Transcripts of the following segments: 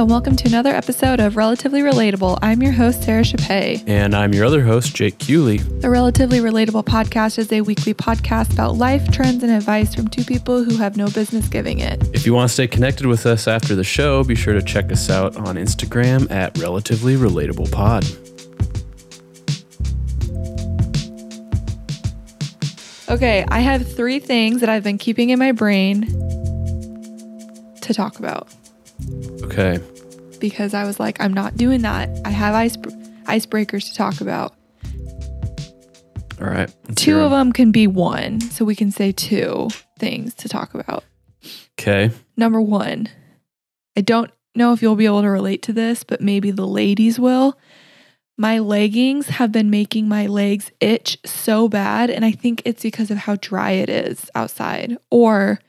and welcome to another episode of Relatively Relatable. I'm your host, Sara Chapay. And I'm your other host, Jake Cooley. The Relatively Relatable podcast is a weekly podcast about life, trends, and advice from two people who have no business giving it. If you want to stay connected with us after the show, be sure to check us out on Instagram at Relatively Relatable Pod. Okay, I have three things that I've been keeping in my brain to talk about Okay. because I was like, I'm not doing that. I have ice icebreakers to talk about. All right. Two of them can be one, so we can say two things to talk about. Okay. Number one, I don't know if you'll be able to relate to this, but maybe the ladies will. My leggings have been making my legs itch so bad, and I think it's because of how dry it is outside. Or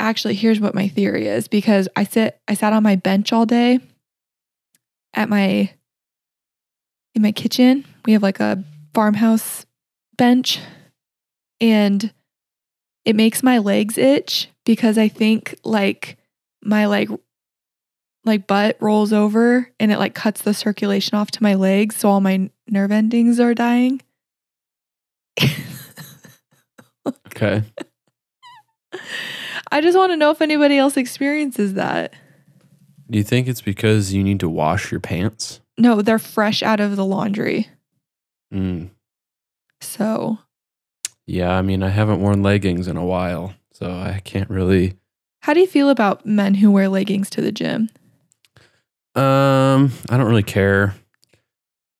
actually, here's what my theory is because I sit I sat on my bench all day at my in my kitchen. We have like a farmhouse bench and it makes my legs itch because I think like my like like butt rolls over and it like cuts the circulation off to my legs so all my nerve endings are dying. Okay. I just want to know if anybody else experiences that. Do you think it's because you need to wash your pants? No, they're fresh out of the laundry. Mm. So, Yeah, I mean, I haven't worn leggings in a while, so I can't really. how do you feel about men who wear leggings to the gym? Um, I don't really care.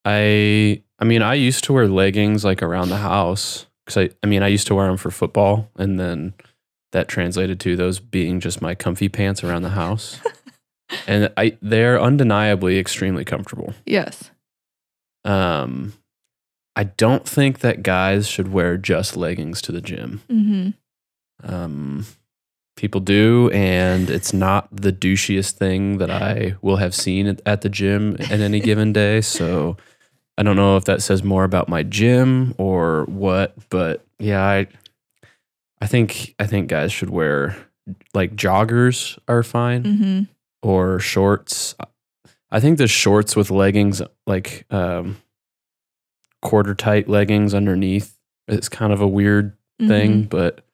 I I mean, I used to wear leggings like around the house because I I mean, I used to wear them for football, and then that translated to those being just my comfy pants around the house. and I they're undeniably extremely comfortable. Yes. Um, I don't think that guys should wear just leggings to the gym. Mhm. Um, people do, and it's not the douchiest thing that I will have seen at, at the gym at any given day. So I don't know if that says more about my gym or what, but yeah, I I think I think guys should wear like joggers are fine Mhm. or shorts. I think the shorts with leggings like um quarter tight leggings underneath is kind of a weird thing, Mhm. but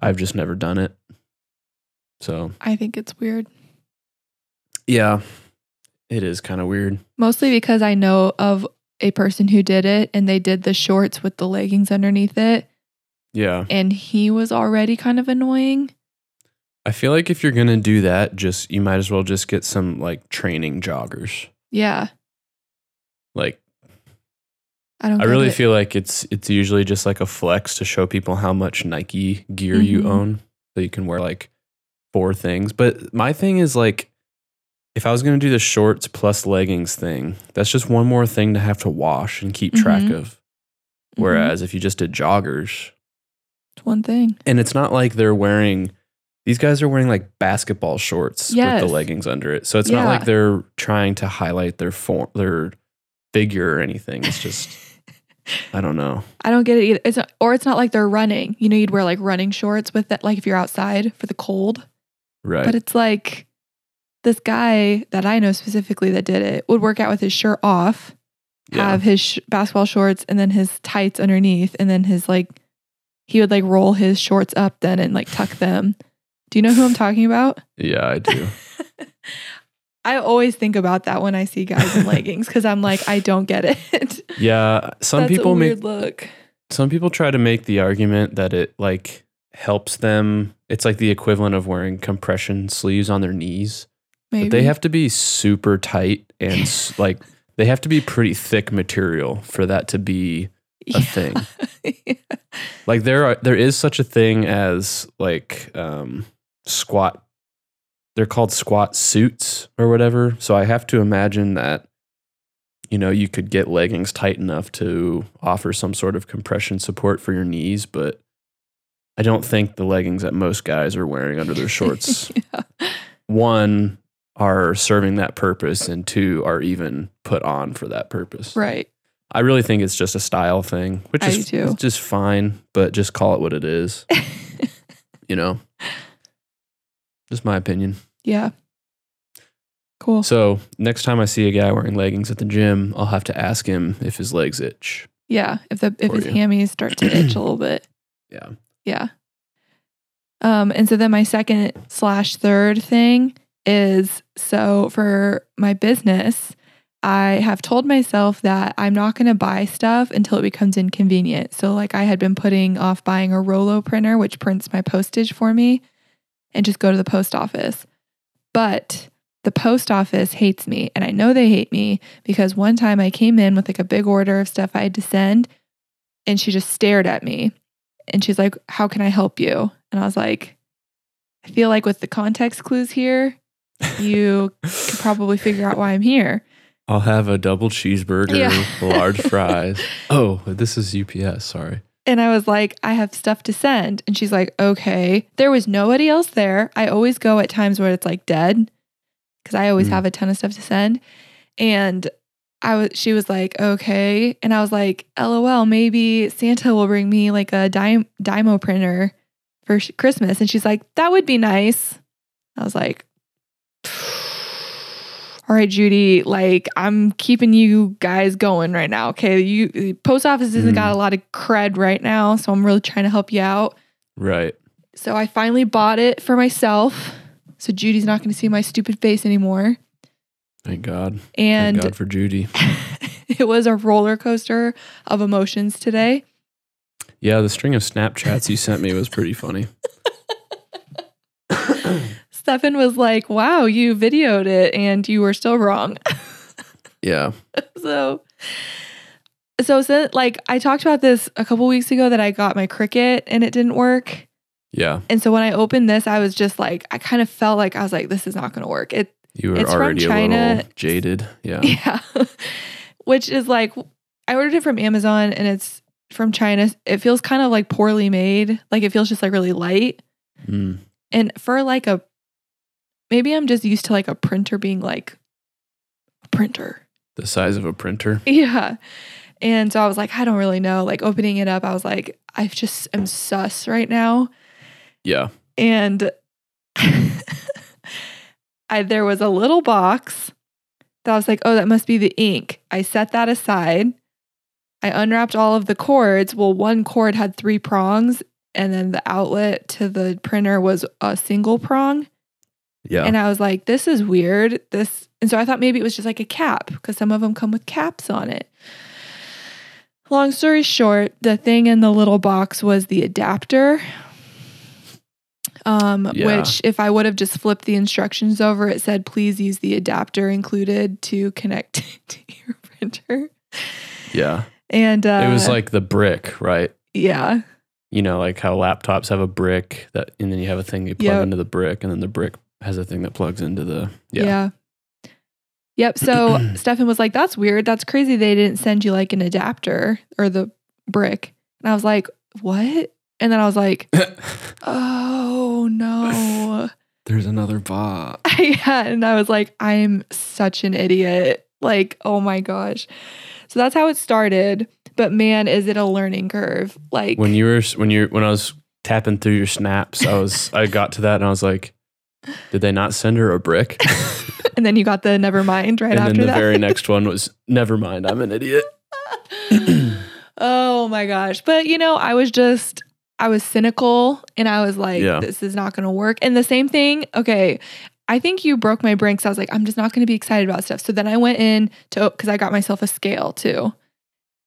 I've just never done it. So, I think it's weird. yeah, it is kind of weird. Mostly because I know of a person who did it and they did the shorts with the leggings underneath it Yeah. and he was already kind of annoying. I feel like if you're going to do that, just you might as well just get some like training joggers. Yeah. Like I don't I really it. feel like it's it's usually just like a flex to show people how much Nike gear you Mhm. own so you can wear like four things. But my thing is like if I was going to do the shorts plus leggings thing, that's just one more thing to have to wash and keep track Mhm. of. Mhm. Whereas if you just did joggers, It's one thing. and it's not like they're wearing these guys are wearing like basketball shorts Yes. with the leggings under it. So it's Yeah. not like they're trying to highlight their form their figure or anything. It's just I don't know. I don't get it either. It's not, or it's not like they're running. You know, you'd wear like running shorts with that, like if you're outside for the cold. Right. But it's like this guy that I know specifically that did it would work out with his shirt off, yeah. have his sh- basketball shorts, and then his tights underneath, and then his like he would like roll his shorts up then and like tuck them. Do you know who I'm talking about? Yeah, I do. I always think about that when I see guys in leggings because I'm like, I don't get it. Yeah, some That's people a make weird look. some people try to make the argument that it like helps them. It's like the equivalent of wearing compression sleeves on their knees. Maybe But they have to be super tight and like they have to be pretty thick material for that to be a thing. Like there are there is such a thing as like um squat they're called squat suits or whatever. So I have to imagine that you know, you could get leggings tight enough to offer some sort of compression support for your knees, but I don't think the leggings that most guys are wearing under their shorts Yeah. one are serving that purpose and two are even put on for that purpose. Right. I really think it's just a style thing, which I is do just fine, but just call it what it is. you know, just my opinion. yeah. Cool. So next time I see a guy wearing leggings at the gym, I'll have to ask him if his legs itch. Yeah. If the if his you. hammies start to itch a little bit. Yeah. Yeah. Um, and so then my second slash third thing is so for my business, I have told myself that I'm not going to buy stuff until it becomes inconvenient. So, like, I had been putting off buying a Rollo printer, which prints my postage for me, and just go to the post office. But the post office hates me. And I know they hate me because one time I came in with like a big order of stuff I had to send, and she just stared at me. And she's like, How can I help you? And I was like, I feel like with the context clues here, you could probably figure out why I'm here. I'll have a double cheeseburger, Yeah. large fries. Oh, this is UPS. Sorry. And I was like, I have stuff to send. And she's like, okay. There was nobody else there. I always go at times where it's like dead because I always Mm. have a ton of stuff to send. And I was, she was like, okay. And I was like, lol, maybe Santa will bring me like a dy- Dymo printer for sh- Christmas. And she's like, that would be nice. I was like, all right, Judy, like I'm keeping you guys going right now. Okay. You post office hasn't Mm. got a lot of cred right now. So I'm really trying to help you out. Right. So I finally bought it for myself. So Judy's not going to see my stupid face anymore. Thank God. And Thank God for Judy. it was a roller coaster of emotions today. Yeah, the string of Snapchats you sent me was pretty funny. Stefan was like, wow, you videoed it and you were still wrong. Yeah. so so like I talked about this a couple weeks ago that I got my Cricut and it didn't work. Yeah. And so when I opened this, I was just like, I kind of felt like I was like, this is not going to work. It, You were It's from already a little jaded. Yeah. yeah, which is like, I ordered it from Amazon and it's from China. It feels kind of like poorly made. Like it feels just like really light. Mm. And for like a, maybe I'm just used to like a printer being like a printer. The size of a printer. Yeah. And so I was like, I don't really know. Like opening it up, I was like, I just am sus right now. Yeah. And I there was a little box that I was like, oh, that must be the ink. I set that aside. I unwrapped all of the cords. Well, one cord had three prongs, and then the outlet to the printer was a single prong. Yeah. And I was like, this is weird. This and so I thought maybe it was just like a cap because some of them come with caps on it. Long story short, the thing in the little box was the adapter. Um, Yeah. which if I would have just flipped the instructions over, it said please use the adapter included to connect to your printer. yeah. And uh, it was like the brick, right? yeah, You know, like how laptops have a brick that, and then you have a thing you plug Yep. into the brick, and then the brick has a thing that plugs into the. yeah. Yeah. Yep. So Stefan was like, that's weird. That's crazy. They didn't send you like an adapter or the brick. And I was like, what? And then I was like, oh no. There's another bot. yeah. And I was like, I'm such an idiot. Like, oh my gosh. So that's how it started. But man, is it a learning curve? Like, When you were, when you, when I was tapping through your snaps, I was, I got to that and I was like, did they not send her a brick? and then you got the never mind right and after then the that. very next one was, never mind, I'm an idiot. oh my gosh. But you know, I was just I was cynical and I was like, Yeah. this is not gonna work. And the same thing, okay. I think you broke my brain because I was like, I'm just not gonna be excited about stuff. So then I went in to because I got myself a scale too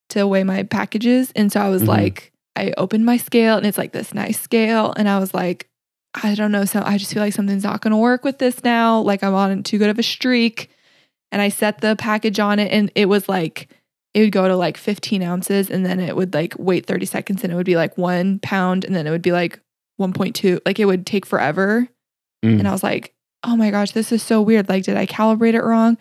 to weigh my packages. And so I was Mhm. like, I opened my scale and it's like this nice scale. And I was like, I don't know. So I just feel like something's not gonna work with this now. Like I'm on too good of a streak. And I set the package on it and it was like it would go to like 15 ounces and then it would like wait 30 seconds and it would be like one pound and then it would be like 1.2 like it would take forever Mm. and i was like oh my gosh this is so weird like did i calibrate it wrong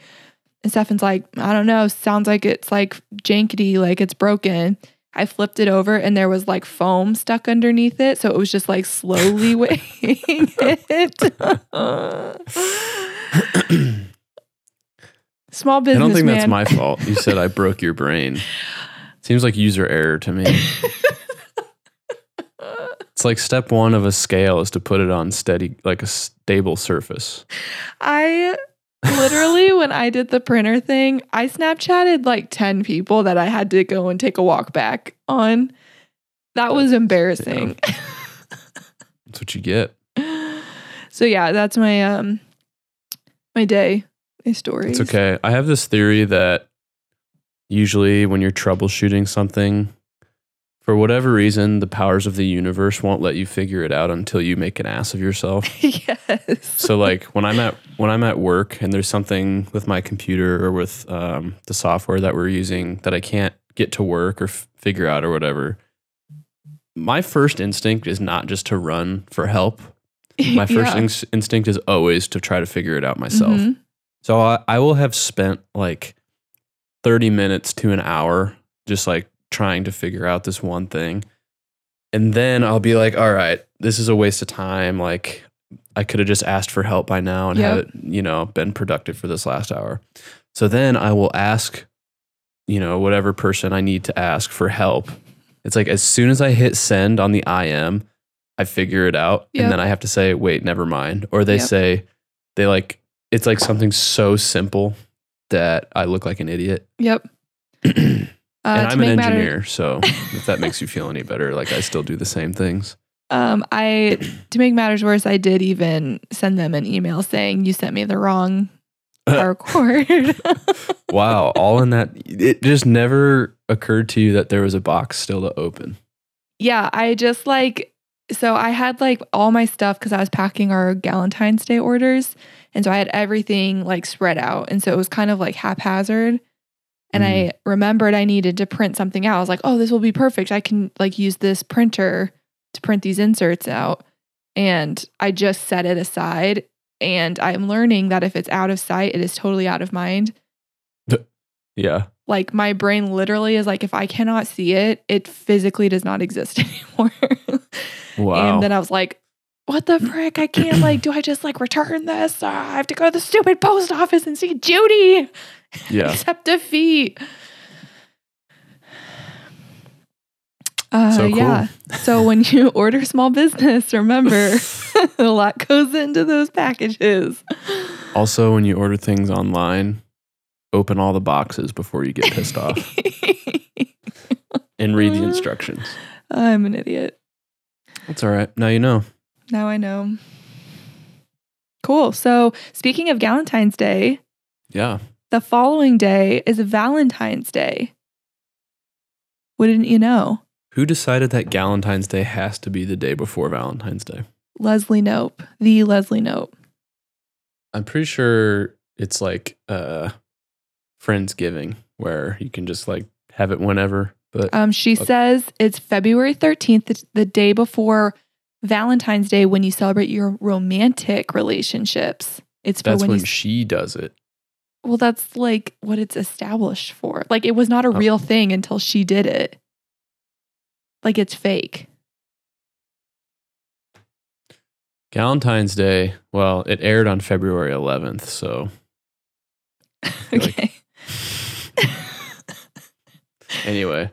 and stefan's like i don't know sounds like it's like jankety like it's broken i flipped it over and there was like foam stuck underneath it so it was just like slowly weighing it small business. I business don't think man. that's my fault. You said I broke your brain. Seems like user error to me. It's like step one of a scale is to put it on steady, like a stable surface. I literally when I did the printer thing, I Snapchatted like 10 people that I had to go and take a walk back on. That was embarrassing. That's what you get. so yeah, that's my um my day, my story. It's okay. I have this theory that usually when you're troubleshooting something, for whatever reason, the powers of the universe won't let you figure it out until you make an ass of yourself. yes. so like when I'm at when I'm at work and there's something with my computer or with um, the software that we're using that I can't get to work or f- figure out or whatever, my first instinct is not just to run for help. My first Yeah. ins- instinct is always to try to figure it out myself. Mhm. So I, I will have spent like 30 minutes to an hour just like trying to figure out this one thing. And then I'll be like, all right, this is a waste of time. Like I could have just asked for help by now and Yep. had, you know, been productive for this last hour. So then I will ask, you know, whatever person I need to ask for help. It's like as soon as I hit send on the IM, I figure it out. Yep. And then I have to say, wait, never mind. Or they Yep. say, they like, it's like something so simple that I look like an idiot. Yep. and Uh, to I'm an make matter- engineer. so if that makes you feel any better, like I still do the same things. Um, I to make matters worse, I did even send them an email saying you sent me the wrong power cord. Wow. All in that. It just never occurred to you that there was a box still to open. yeah, I just like so I had like all my stuff because I was packing our Valentine's Day orders, and so I had everything like spread out, and so it was kind of like haphazard. And I remembered I needed to print something out. I was like, "Oh, this will be perfect. I can like use this printer to print these inserts out." And I just set it aside. And I'm learning that if it's out of sight, it is totally out of mind. Yeah. like my brain literally is like if i cannot see it it physically does not exist anymore Wow. and then i was like what the frick i can't like do i just like return this uh, i have to go to the stupid post office and see judy yeah. except defeat uh, So cool. yeah so when you order small business remember a lot goes into those packages Also, when you order things online, open all the boxes before you get pissed off and read the instructions. i'm an idiot That's all right. Now you know. Now I know. Cool. So, speaking of Valentine's Day, Yeah. The following day is Valentine's Day. Wouldn't you know? Who decided that Valentine's Day has to be the day before Valentine's Day? Leslie Knope, the Leslie Knope. I'm pretty sure it's like uh Friendsgiving where you can just like have it whenever. But Um, she Okay. says it's February 13th, the day before Valentine's Day when you celebrate your romantic relationships. It's for that's when, when you. she does it. Well, that's like what it's established for. Like, it was not a Oh. real thing until she did it. Like, it's fake. Valentine's Day, well, it aired on February 11th, so okay. anyway,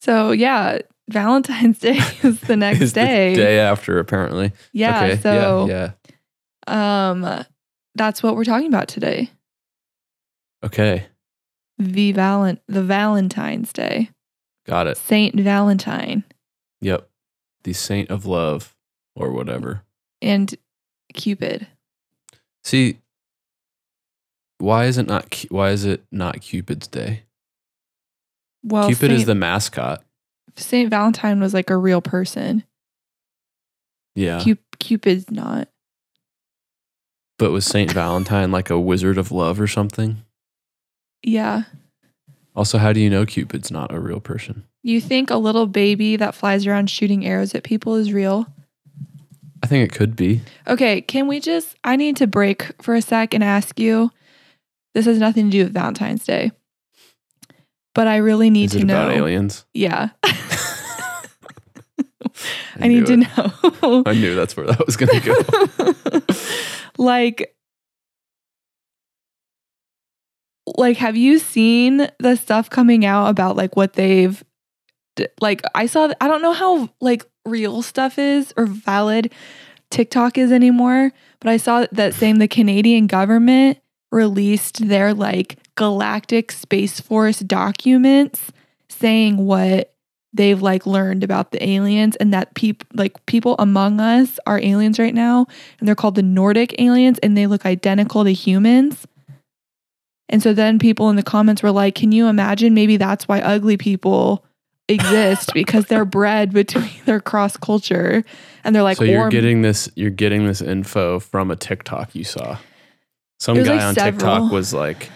So yeah, Valentine's Day is the next is the day. day after apparently. Yeah. okay. So yeah, yeah. um that's what we're talking about today. Okay. The Valent the Valentine's Day. Got it. Saint Valentine Yep. The saint of love or whatever. and Cupid. See, why is it not why is it not Cupid's day? Well, Cupid Saint, is the mascot. Saint Valentine was like a real person. Yeah. Cup- Cupid's not. But was Saint Valentine like a wizard of love or something? Yeah. Also, how do you know Cupid's not a real person? You think a little baby that flies around shooting arrows at people is real? I think it could be. Okay, can we just? I need to break for a sec and ask you. This has nothing to do with Valentine's Day, but I really need Is to know. about aliens? Yeah, I need to it. know. I knew that's where that was going to go. like, like, have you seen the stuff coming out about like what they've? Like, I saw. I don't know how like real stuff is or valid, TikTok is anymore, but I saw that saying the Canadian government released their like galactic space force documents saying what they've like learned about the aliens and that people like people among us are aliens right now and they're called the Nordic aliens and they look identical to humans. And so then people in the comments were like, "Can you imagine maybe that's why ugly people exist because they're bred between their cross culture and they're like so you're getting this you're getting this info from a TikTok you saw. Some guy like, on several. TikTok was like,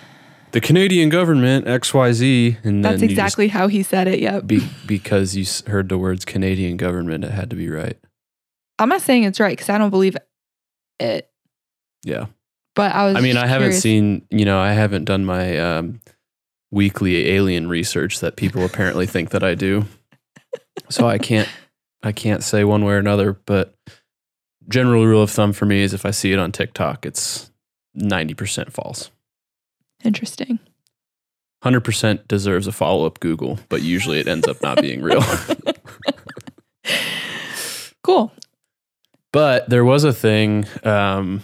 "The Canadian government XYZ," and then That's exactly how he said it. Yep. be, because you heard the words Canadian government, it had to be right. I'm not saying it's right because I don't believe it, Yeah. but I was. I mean, I haven't curious. seen, you know, I haven't done my um, weekly alien research that people apparently think that I do. So I can't, I can't say one way or another. But general rule of thumb for me is if I see it on TikTok, it's ninety percent false. Interesting. Hundred percent deserves a follow up Google, but usually it ends up not being real. Cool. But there was a thing. Um,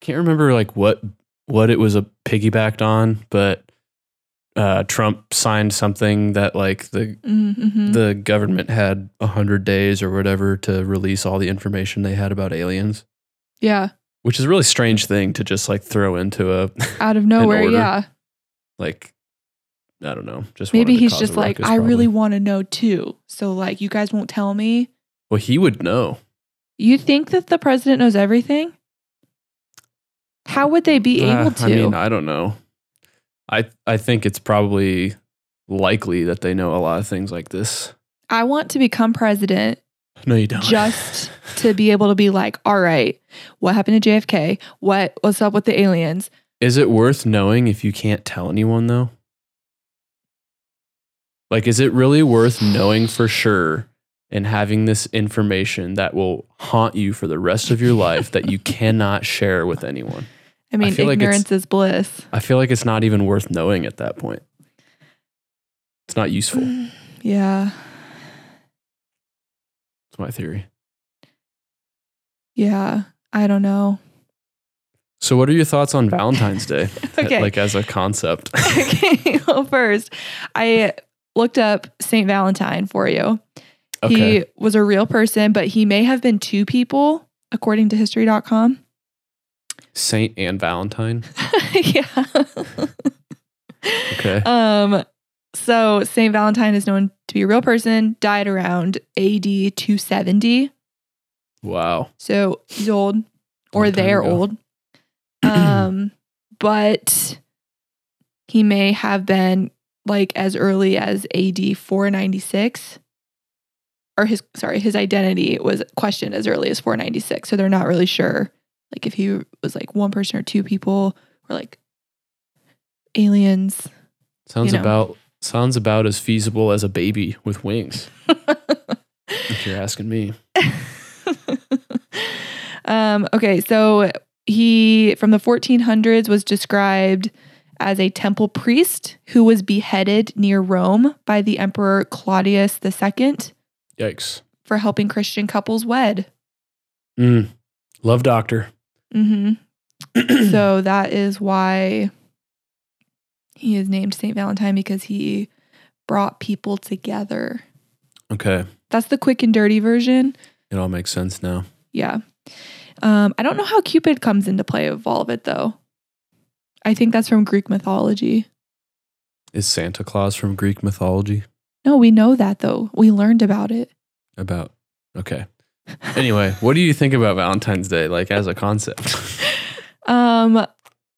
can't remember like what what it was a piggybacked on, but uh, Trump signed something that like the Mm-hmm. the government had a hundred days or whatever to release all the information they had about aliens, yeah. Which is a really strange thing to just like throw into a Out of nowhere. Yeah. like I don't know. Just Maybe he's just like, I really want to know too. So like, you guys won't tell me. well he would know. You think that the president knows everything? How would they be Uh, able to? I mean, I don't know. I I think it's probably likely that they know a lot of things like this. I want to become president No, you don't. just to be able to be like, all right, what happened to JFK? What what's up with the aliens? is it worth knowing if you can't tell anyone though? Like, is it really worth knowing for sure and having this information that will haunt you for the rest of your life that you cannot share with anyone? I mean, like ignorance is bliss. I feel like it's not even worth knowing at that point. It's not useful. Yeah. That's my theory. Yeah. I don't know. So, what are your thoughts on Valentine's Day? Okay. Like, as a concept? okay. Well, first, I looked up St. Valentine for you. Okay. He was a real person, but he may have been two people, according to history.com. Saint and Valentine. yeah. Okay. Um, so St. Valentine is known to be a real person, died around AD 270. Wow. So he's old, or they're ago. old. Um, but he may have been like as early as AD 496. Or his sorry, his identity was questioned as early as 496. So they're not really sure like if he was like one person or two people or like aliens. Sounds you know. about sounds about as feasible as a baby with wings. if you're asking me. um, okay, so he from the 1400s was described as a temple priest who was beheaded near Rome by the Emperor Claudius II Yikes. for helping Christian couples wed. Mm. Love doctor. hmm so that is why he is named Saint Valentine because he brought people together. okay. That's the quick and dirty version. It all makes sense now. Yeah. Um, I don't know how Cupid comes into play of all of it though. I think that's from Greek mythology. Is Santa Claus from Greek mythology? No, we know that though. We learned about it. About okay. Anyway, what do you think about Valentine's Day, like as a concept? Um,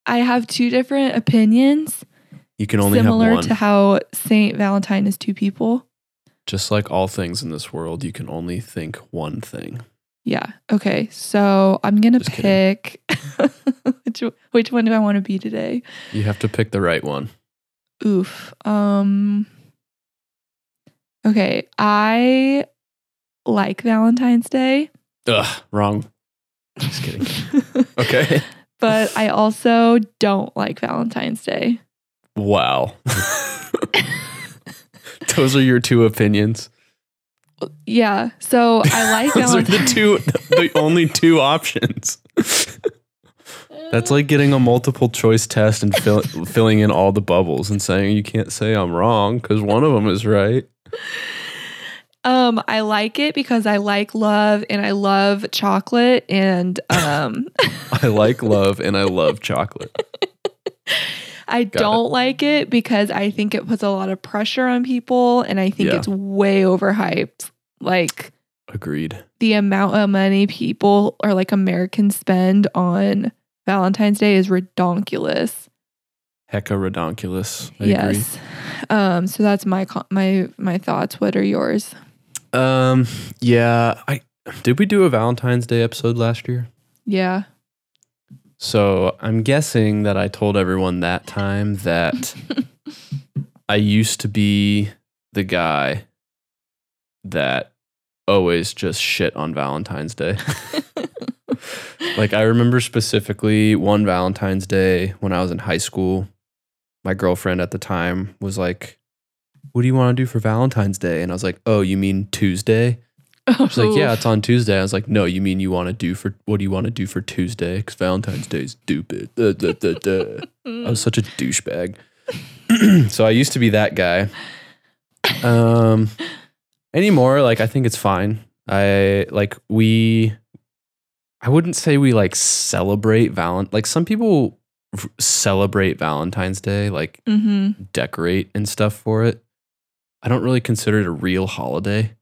I have two different opinions, You can only similar have one. to how Saint Valentine is two people. Just like all things in this world, you can only think one thing. Yeah. Okay. So I'm gonna Just pick which which one do I want to be today? You have to pick the right one. Oof. Um. Okay. I like Valentine's Day. Ugh, wrong. Just kidding. Okay. but I also don't like Valentine's Day. Wow. Those are your two opinions. Yeah. So I like Those are the two, the only two options. That's like getting a multiple choice test and fill, filling in all the bubbles and saying you can't say I'm wrong because one of them is right. Um, I like it because I like love and I love chocolate and um I like love and I love chocolate. I Got don't like it because I think it puts a lot of pressure on people and I think Yeah. it's way overhyped. Like Agreed. the amount of money people or like Americans spend on Valentine's Day is redonkulous. Hecka redonkulous. I agree. yes. Um so that's my my my thoughts. What are yours? Um. Yeah. I did we do a Valentine's Day episode last year? Yeah. So I'm guessing that I told everyone that time that I used to be the guy that always just shit on Valentine's Day. like I remember specifically one Valentine's Day when I was in high school. My girlfriend at the time was like, "What do you want to do for Valentine's Day?" And I was like, "Oh, you mean Tuesday?" She's like, "Yeah, it's on Tuesday." I was like, "No, you mean you want to do for what do you want to do for Tuesday? Because Valentine's Day is stupid." Duh, duh, duh. I was such a douchebag. so I used to be that guy. Um, anymore, like I think it's fine. I like we. I wouldn't say we like celebrate Valent. Like some people v- celebrate Valentine's Day, like mm-hmm. decorate and stuff for it. I don't really consider it a real holiday,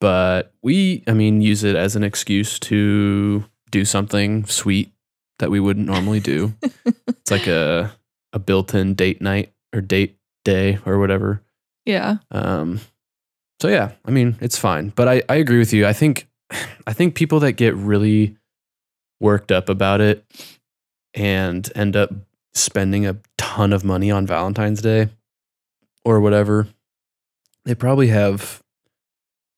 but we, I mean, use it as an excuse to do something sweet that we wouldn't normally do. it's like a a built-in date night or date day or whatever. Yeah. Um, so yeah, I mean, it's fine. But I, I agree with you. I think I think people that get really worked up about it and end up spending a ton of money on Valentine's Day or whatever, they probably have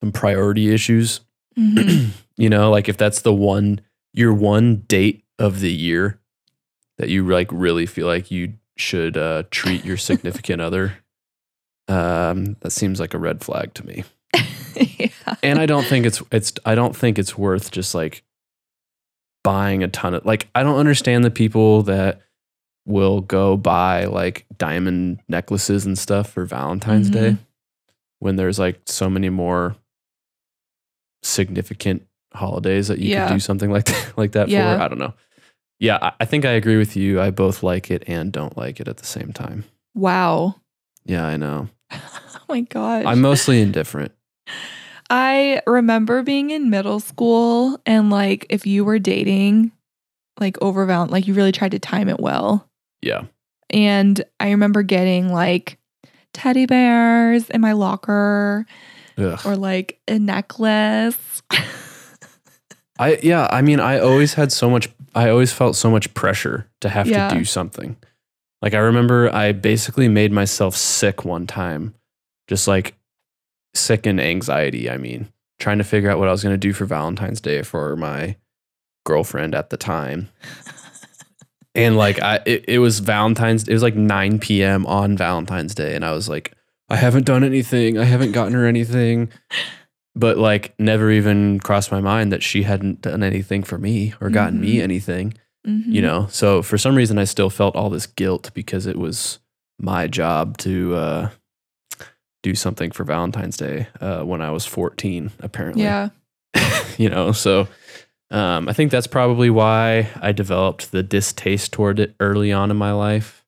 some priority issues. Mhm. you know, like if that's the one your one date of the year that you like really feel like you should uh, treat your significant other, um, that seems like a red flag to me. yeah. And I don't think it's it's I don't think it's worth just like buying a ton of like I don't understand the people that will go buy like diamond necklaces and stuff for Valentine's Day Mhm. when there's like so many more significant holidays that you Yeah. could do something like that, like that Yeah. for. I don't know. Yeah, I, I think I agree with you. I both like it and don't like it at the same time. Wow. Yeah, I know. Oh my gosh. I'm mostly indifferent. I remember being in middle school and like if you were dating like over Valent like you really tried to time it well. Yeah. And I remember getting like teddy bears in my locker Ugh. or like a necklace. I yeah, I mean, I always had so much. I always felt so much pressure to have Yeah. to do something. Like I remember, I basically made myself sick one time, just like sick and anxiety. I mean, trying to figure out what I was going to do for Valentine's Day for my girlfriend at the time. And like I, it, it was Valentine's. It was like 9 p.m. on Valentine's Day, and I was like, I haven't done anything. I haven't gotten her anything but like never even crossed my mind that she hadn't done anything for me or gotten me Mhm. anything, Mhm. you know? So for some reason, I still felt all this guilt because it was my job to uh, do something for Valentine's Day uh, when I was 14, apparently. Yeah. you know, so um, I think that's probably why I developed the distaste toward it early on in my life.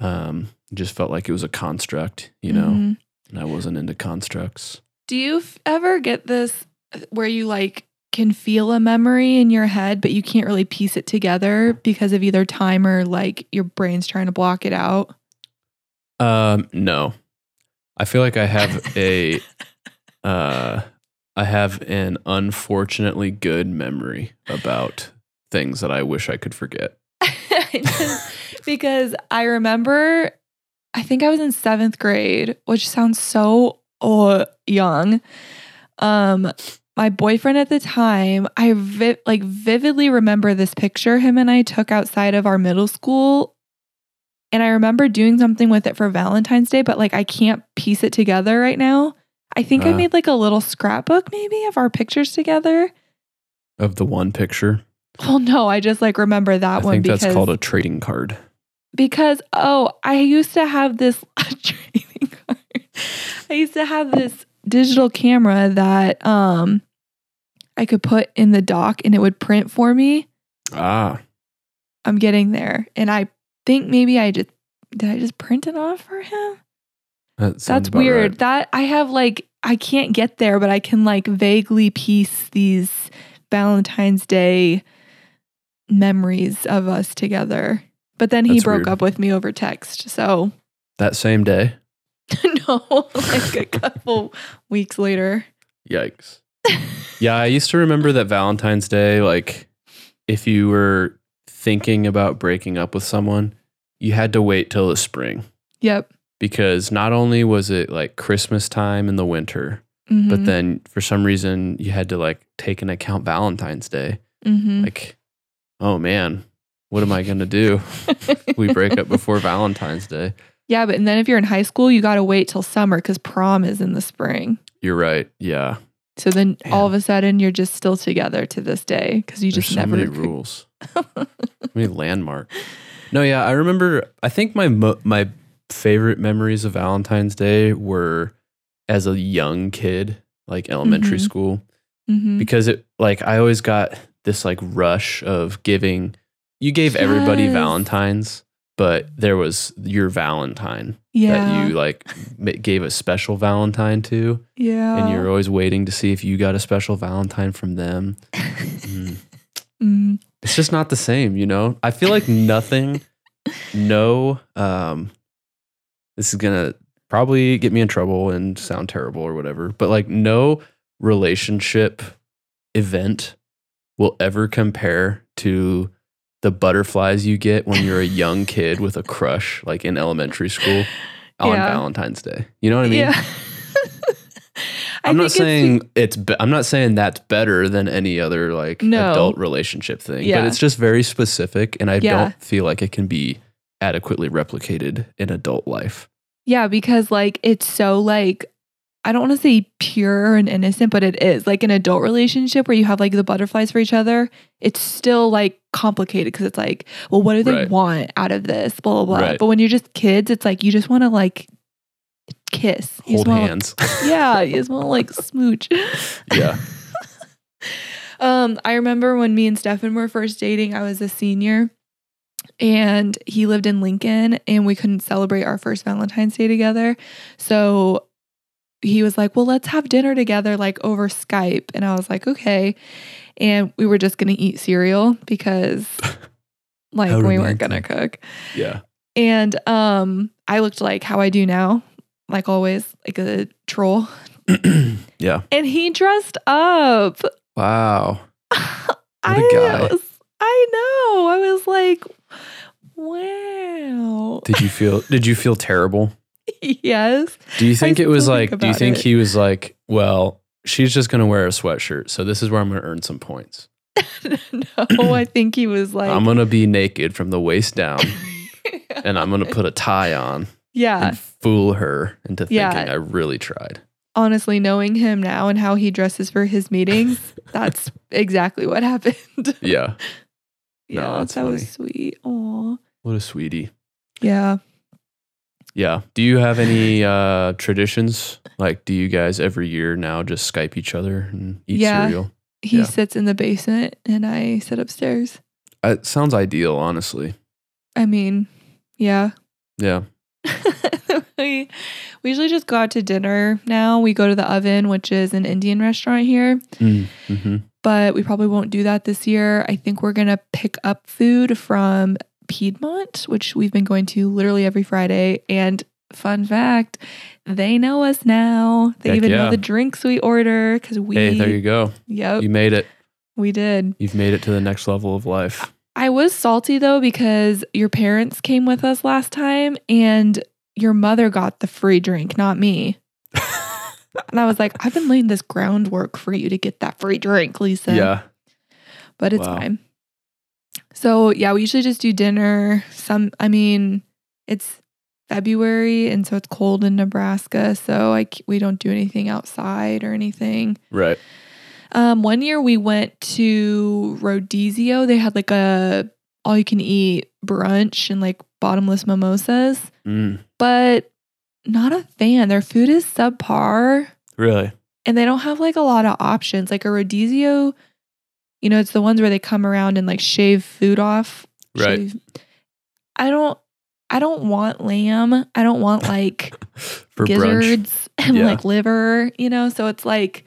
Um, it just felt like it was a construct, you know, Mhm. and I wasn't into constructs. Do you f- ever get this uh, where you like can feel a memory in your head, but you can't really piece it together because of either time or like your brain's trying to block it out? Um, no. I feel like I have a uh I have an unfortunately good memory about things that I wish I could forget. because I remember, I think I was in seventh grade, which sounds so oh, young. Um, my boyfriend at the time, I vi- like vividly remember this picture him and I took outside of our middle school. And I remember doing something with it for Valentine's Day, but like I can't piece it together right now. I think I Ah. made like a little scrapbook maybe of our pictures together. Of the one picture. Well, no, I just like remember that I one I think that's called a trading card. Because oh, I used to have this trading card. I used to have this digital camera that um I could put in the dock and it would print for me. Ah. I'm getting there. And I think maybe I just did I just print it off for him? That That's weird. right. That I have like I can't get there, but I can like vaguely piece these Valentine's Day memories of us together. But then he That's broke weird. up with me over text. So That same day. no, like a couple weeks later. Yikes. yeah, I used to remember that Valentine's Day, like if you were thinking about breaking up with someone, you had to wait till the spring Yep. because not only was it like Christmas time in the winter, but Mhm. then for some reason you had to like take into account Valentine's Day. Mhm. Like, oh man, what am I going to do? we break up before Valentine's Day. yeah, but and then if you're in high school, you got to wait till summer because prom is in the spring. You're right. Yeah. So then all of a sudden you're just still together to this day because you There's just so never many rules. so many landmark. No, yeah, I remember. I think my mo- my favorite memories of Valentine's Day were as a young kid, like elementary Mhm. school, Mhm. because it like I always got this like rush of giving. You gave everybody Valentines, but there was your Valentine yeah. that you like gave a special Valentine to, yeah. and you're always waiting to see if you got a special Valentine from them. Mm. Mm, it's just not the same, you know? I feel like nothing, no, um, this is gonna probably get me in trouble and sound terrible or whatever, but like no relationship event will ever compare to the butterflies you get when you're a young kid with a crush, like in elementary school on Yeah. Valentine's Day. You know what I mean? yeah. I'm not it's saying it's. Be- I'm not saying that's better than any other like No. adult relationship thing. Yeah. But it's just very specific, and I Yeah. don't feel like it can be adequately replicated in adult life. Yeah, because like it's so like I don't want to say pure and innocent, but it is like an adult relationship where you have like the butterflies for each other. It's still like complicated because it's like, well, what do they Right. want out of this? Blah blah blah. Right. But when you're just kids, it's like you just want to like kiss, You Hold wanna- hands. yeah, you just want to like smooch. yeah. Um, I remember when me and Stefan were first dating, I was a senior and he lived in Lincoln and we couldn't celebrate our first Valentine's Day together. So he was like, Well, let's have dinner together, like over Skype. And I was like, Okay. And we were just gonna eat cereal because like How we weren't gonna cook. Yeah. And um I looked like how I do now, like always, like a troll. yeah. And he dressed up. Wow. I a guy. was I know. I was like, wow. Did you feel? Did you feel terrible? yes. Do you think it was like? Do you think it. he was like? Well, she's just gonna wear a sweatshirt, so this is where I'm gonna earn some points. no, I think he was like I'm gonna be naked from the waist down, and I'm gonna put a tie on. Yeah. and fool her into thinking Yeah. I really tried. Honestly, knowing him now and how he dresses for his meetings, that's exactly what happened. Yeah. yeah, No, that's that funny. was sweet. Aw. What a sweetie. Yeah. Yeah. Do you have any uh traditions? Like do you guys every year now just Skype each other and eat Yeah. cereal? He Yeah. sits in the basement and I sit upstairs. Uh, It sounds ideal, honestly. I mean, yeah. Yeah. we, we usually just go out to dinner now. We go to the oven, which is an Indian restaurant here, Mm-hmm. but we probably won't do that this year. I think we're going to pick up food from Piedmont, which we've been going to literally every Friday. And fun fact, they know us now. They Heck even yeah. know the drinks we order because we, Hey, there you go. yep, You made it. we did. You've made it to the next level of life. I was salty though because your parents came with us last time and your mother got the free drink, not me. and I was like, I've been laying this groundwork for you to get that free drink, Lisa. yeah. But it's Wow. fine. So yeah, we usually just do dinner. Some I mean, it's February, and so it's cold in Nebraska. So like we don't do anything outside or anything. Right. Um, one year we went to Rodizio. They had like a all you can eat brunch and like bottomless mimosas, Mm, but not a fan. Their food is subpar really? and they don't have like a lot of options. Like a Rodizio, you know, it's the ones where they come around and like shave food off. Right. shave- I don't I don't want lamb. I don't want like For brunch. gizzards and Yeah. like liver, you know? So it's like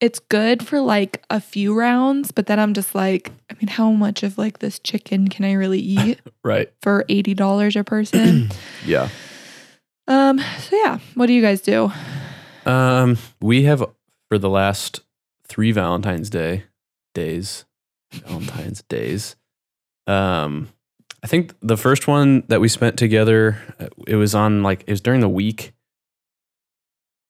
it's good for like a few rounds, but then I'm just like, I mean, how much of like this chicken can I really eat Right. for $80 a person? yeah. um, so yeah, what do you guys do? Um, we have for the last three Valentine's Day days, Valentine's days. Um, I think the first one that we spent together, uh, it was on like it was during the week,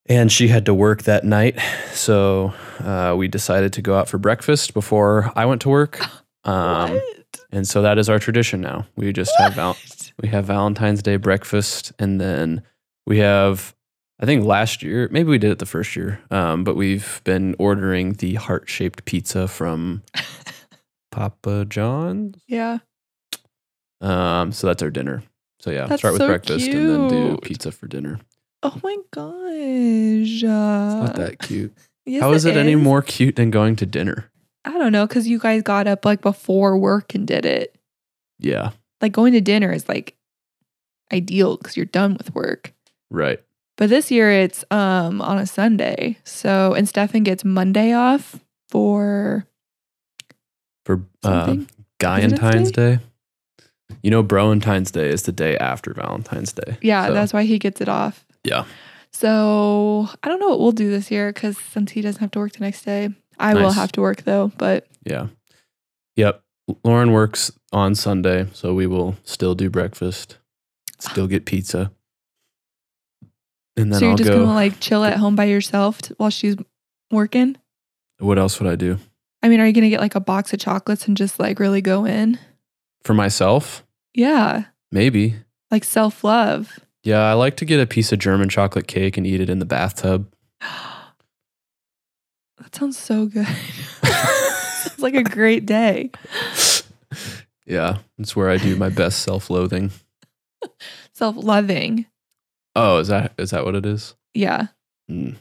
and she had to work that night, so uh, we decided to go out for breakfast before I went to work. Um, what? and so that is our tradition now. We just have val- we have Valentine's Day breakfast, and then we have, I think last year, maybe we did it the first year, um, but we've been ordering the heart shaped pizza from Papa John's. Yeah. Um, so that's our dinner. So yeah, That's start with so breakfast and then do cute. pizza for dinner. Oh my gosh. It's Uh, not that cute. yes, How is it, any more cute than going to dinner? I don't know, because you guys got up like before work and did it. Yeah, Like going to dinner is like ideal because you're done with work. right. But this year it's um on a Sunday. So and Stefan gets Monday off for For uh, something. Galentine's Day. You know, Broentine's Day is the day after Valentine's Day. yeah, So, that's why he gets it off. Yeah. So I don't know what we'll do this year because since he doesn't have to work the next day, I will have to work though. But Yeah. Yep. Lauren works on Sunday, so we will still do breakfast, still get pizza. And then so you're I'll just go. gonna like chill at home by yourself t- while she's working. what else would I do? I mean, are you gonna get like a box of chocolates and just like really go in? For myself? Yeah, Maybe. like self love. Yeah, I like to get a piece of German chocolate cake and eat it in the bathtub. That sounds so good. sounds like a great day. yeah, it's where I do my best self-loathing. Self loving. Oh, is that is that what it is? Yeah. Hmm.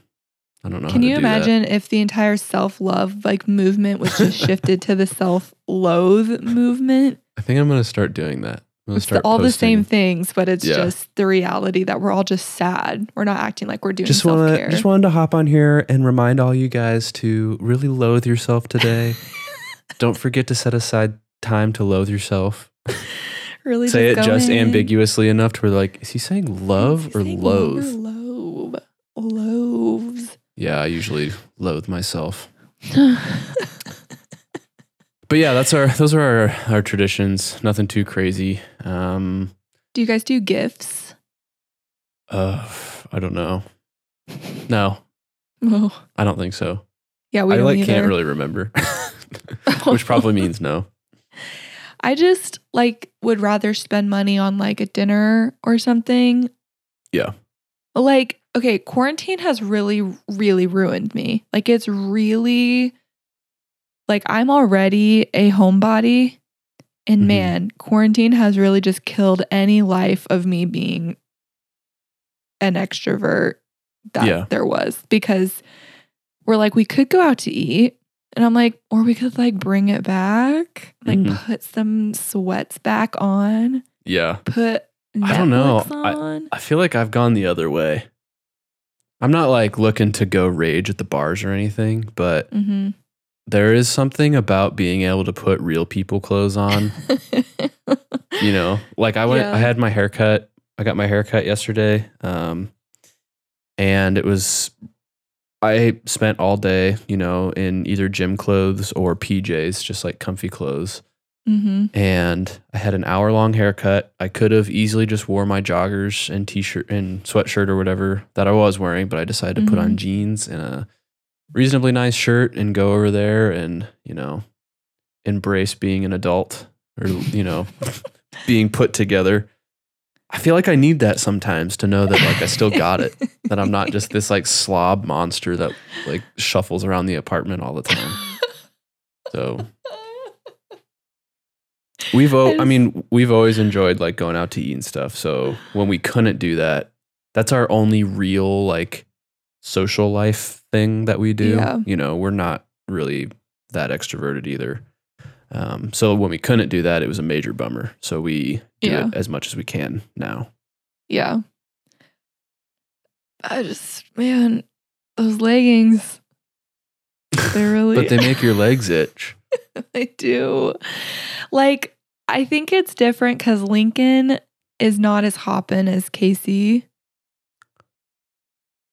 I don't know. Can how to you do that. imagine if the entire self love like movement was just shifted to the self loathe movement? I think I'm gonna start doing that. I'm gonna It's start all the same things, but it's Yeah. just the reality that we're all just sad. We're not acting like we're doing just self wanna just wanted to hop on here and remind all you guys to really loathe yourself today. Don't forget to set aside time to loathe yourself. really Say it go just in. ambiguously enough to where like, is he saying love or saying loathe? Loathe. Loathes. Yeah, I usually loathe myself. But yeah, that's our those are our, our traditions. Nothing too crazy. Um do you guys do gifts? uh I don't know. No, Oh, I don't think so. yeah, we I like either. can't really remember. Which probably means no. I just like would rather spend money on like a dinner or something. Yeah. Like, okay, quarantine has really, really ruined me. Like, it's really like I'm already a homebody. And Mhm. man, quarantine has really just killed any life of me being an extrovert that Yeah. there was because we're like, we could go out to eat. And I'm like, or we could like bring it back, like Mhm. put some sweats back on, Yeah. put Netflix I don't know. on. I feel like I've gone the other way. I'm not like looking to go rage at the bars or anything, but hmm there is something about being able to put real people clothes on. you know, like I went, Yeah. I had my haircut. I got my haircut yesterday. Um, and it was, I spent all day, you know, in either gym clothes or PJs, just like comfy clothes. hmm and I had an hour long haircut. I could have easily just wore my joggers and t shirt and sweatshirt or whatever that I was wearing, but I decided to put on Mhm. jeans and a reasonably nice shirt and go over there and, you know, embrace being an adult or, you know, being put together. I feel like I need that sometimes to know that like I still got it. that I'm not just this like slob monster that like shuffles around the apartment all the time. So we've o- I mean, we've always enjoyed like going out to eat and stuff. So when we couldn't do that, that's our only real like social life thing that we do. Yeah. You know, we're not really that extroverted either. Um, so when we couldn't do that, it was a major bummer. So we do Yeah. it as much as we can now. Yeah. I just, man, those leggings, they really, But they make your legs itch. they do. Like, I think it's different because Lincoln is not as hopping as Casey.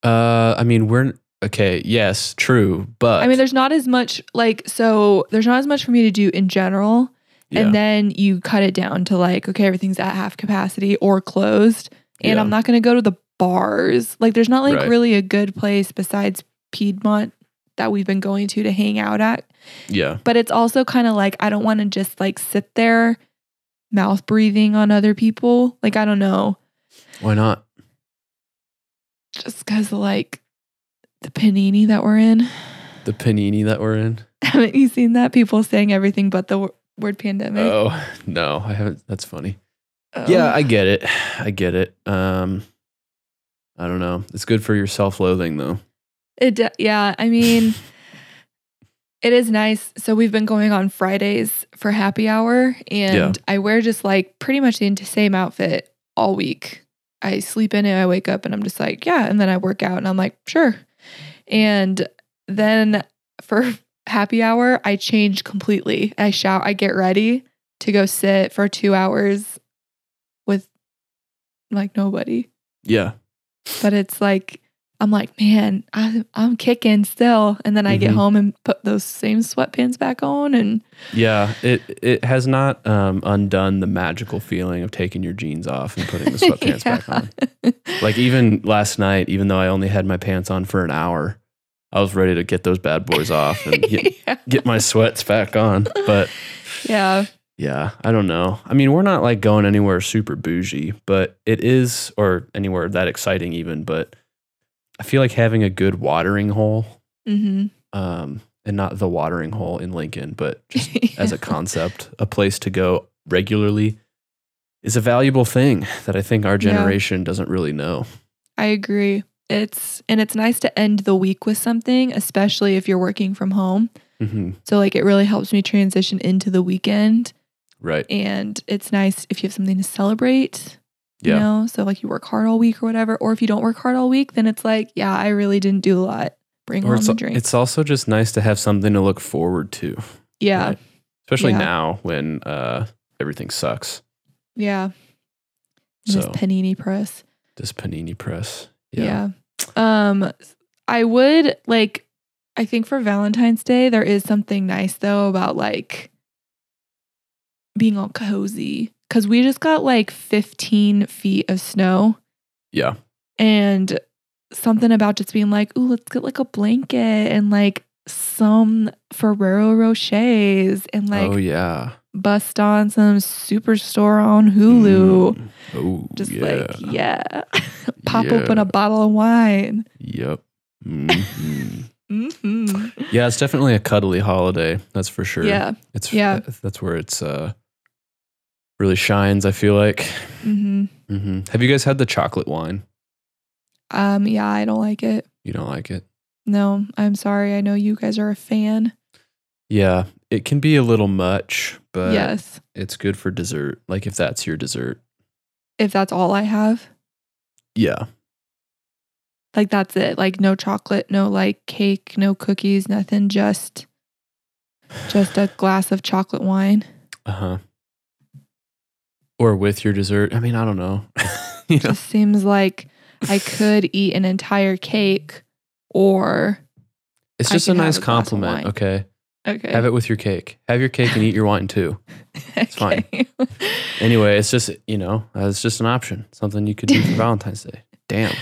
Uh, I mean, we're okay. Yes, true. But I mean, there's not as much, like, so there's not as much for me to do in general. yeah, And then you cut it down to like, okay, everything's at half capacity or closed. And Yeah. I'm not going to go to the bars. Like, there's not like Right. really a good place besides Piedmont that we've been going to to hang out at. yeah, But it's also kind of like, I don't want to just like sit there mouth breathing on other people. Like, I don't know. why not? Just because like the panini that we're in. The panini that we're in. Haven't you seen that? People saying everything but the w- word pandemic. Oh no, I haven't. That's funny. Oh. Yeah, I get it. I get it. Um, I don't know. It's good for your self-loathing though. It de- yeah, I mean it is nice. So we've been going on Fridays for happy hour and I wear just like pretty much the same outfit all week. I sleep in it, I wake up and I'm just like, yeah, and then I work out and I'm like, sure. And then for happy hour, I change completely. I shout, I get ready to go sit for 2 hours with like nobody Yeah, but it's like I'm like, man, I, I'm kicking still, and then I get Mhm. home and put those same sweatpants back on, and yeah. It it has not um, undone the magical feeling of taking your jeans off and putting the sweatpants back on. on. Like even last night, even though I only had my pants on for an hour, I was ready to get those bad boys off and get, yeah. get my sweats back on. But yeah, yeah, I don't know. I mean, we're not like going anywhere super bougie, but it is, or anywhere that exciting even. But I feel like having a good watering hole, hmm um, and not the watering hole in Lincoln, but just as a concept, a place to go regularly is a valuable thing that I think our Yeah. generation doesn't really know. I agree. It's and it's nice to end the week with something, especially if you're working from home. hmm So like it really helps me transition into the weekend, Right. and it's nice if you have something to celebrate. Yeah. You know, so like you work hard all week or whatever, or if you don't work hard all week, then it's like, yeah, I really didn't do a lot. Bring Or home the drink. it's also just nice to have something to look forward to, yeah, right. especially Yeah. now when uh, everything sucks. yeah. And This panini press. this panini press. Yeah. Um I would like I think for Valentine's Day there is something nice though about like being all cozy cuz we just got like 15 feet of snow Yeah. and something about just being like, "Ooh, let's get like a blanket and like some Ferrero Rochers and like oh yeah. Bust on some superstore on Hulu." Mm. Oh Just yeah. like, yeah. Pop open a bottle of wine. Yep. Mhm. hmm yeah, it's definitely a cuddly holiday. That's for sure. Yeah. It's Yeah. That's where it's uh really shines. I feel like. hmm hmm Have you guys had the chocolate wine? Um, yeah, I don't like it. You don't like it? No, I'm sorry. I know you guys are a fan. Yeah, it can be a little much, but yes. it's good for dessert. Like if that's your dessert. If that's all I have, Yeah. like that's it. Like no chocolate, no like cake, no cookies, nothing. Just, just a glass of chocolate wine. Uh huh. Or with your dessert. I mean, I don't know. you know? Just seems like I could eat an entire cake, or It's I just a nice a glass of compliment. Okay. Okay, Have it with your cake. Have your cake and eat your wine too. it's fine. Anyway, it's just, you know, uh, it's just an option. Something you could do for Valentine's Day. Damn.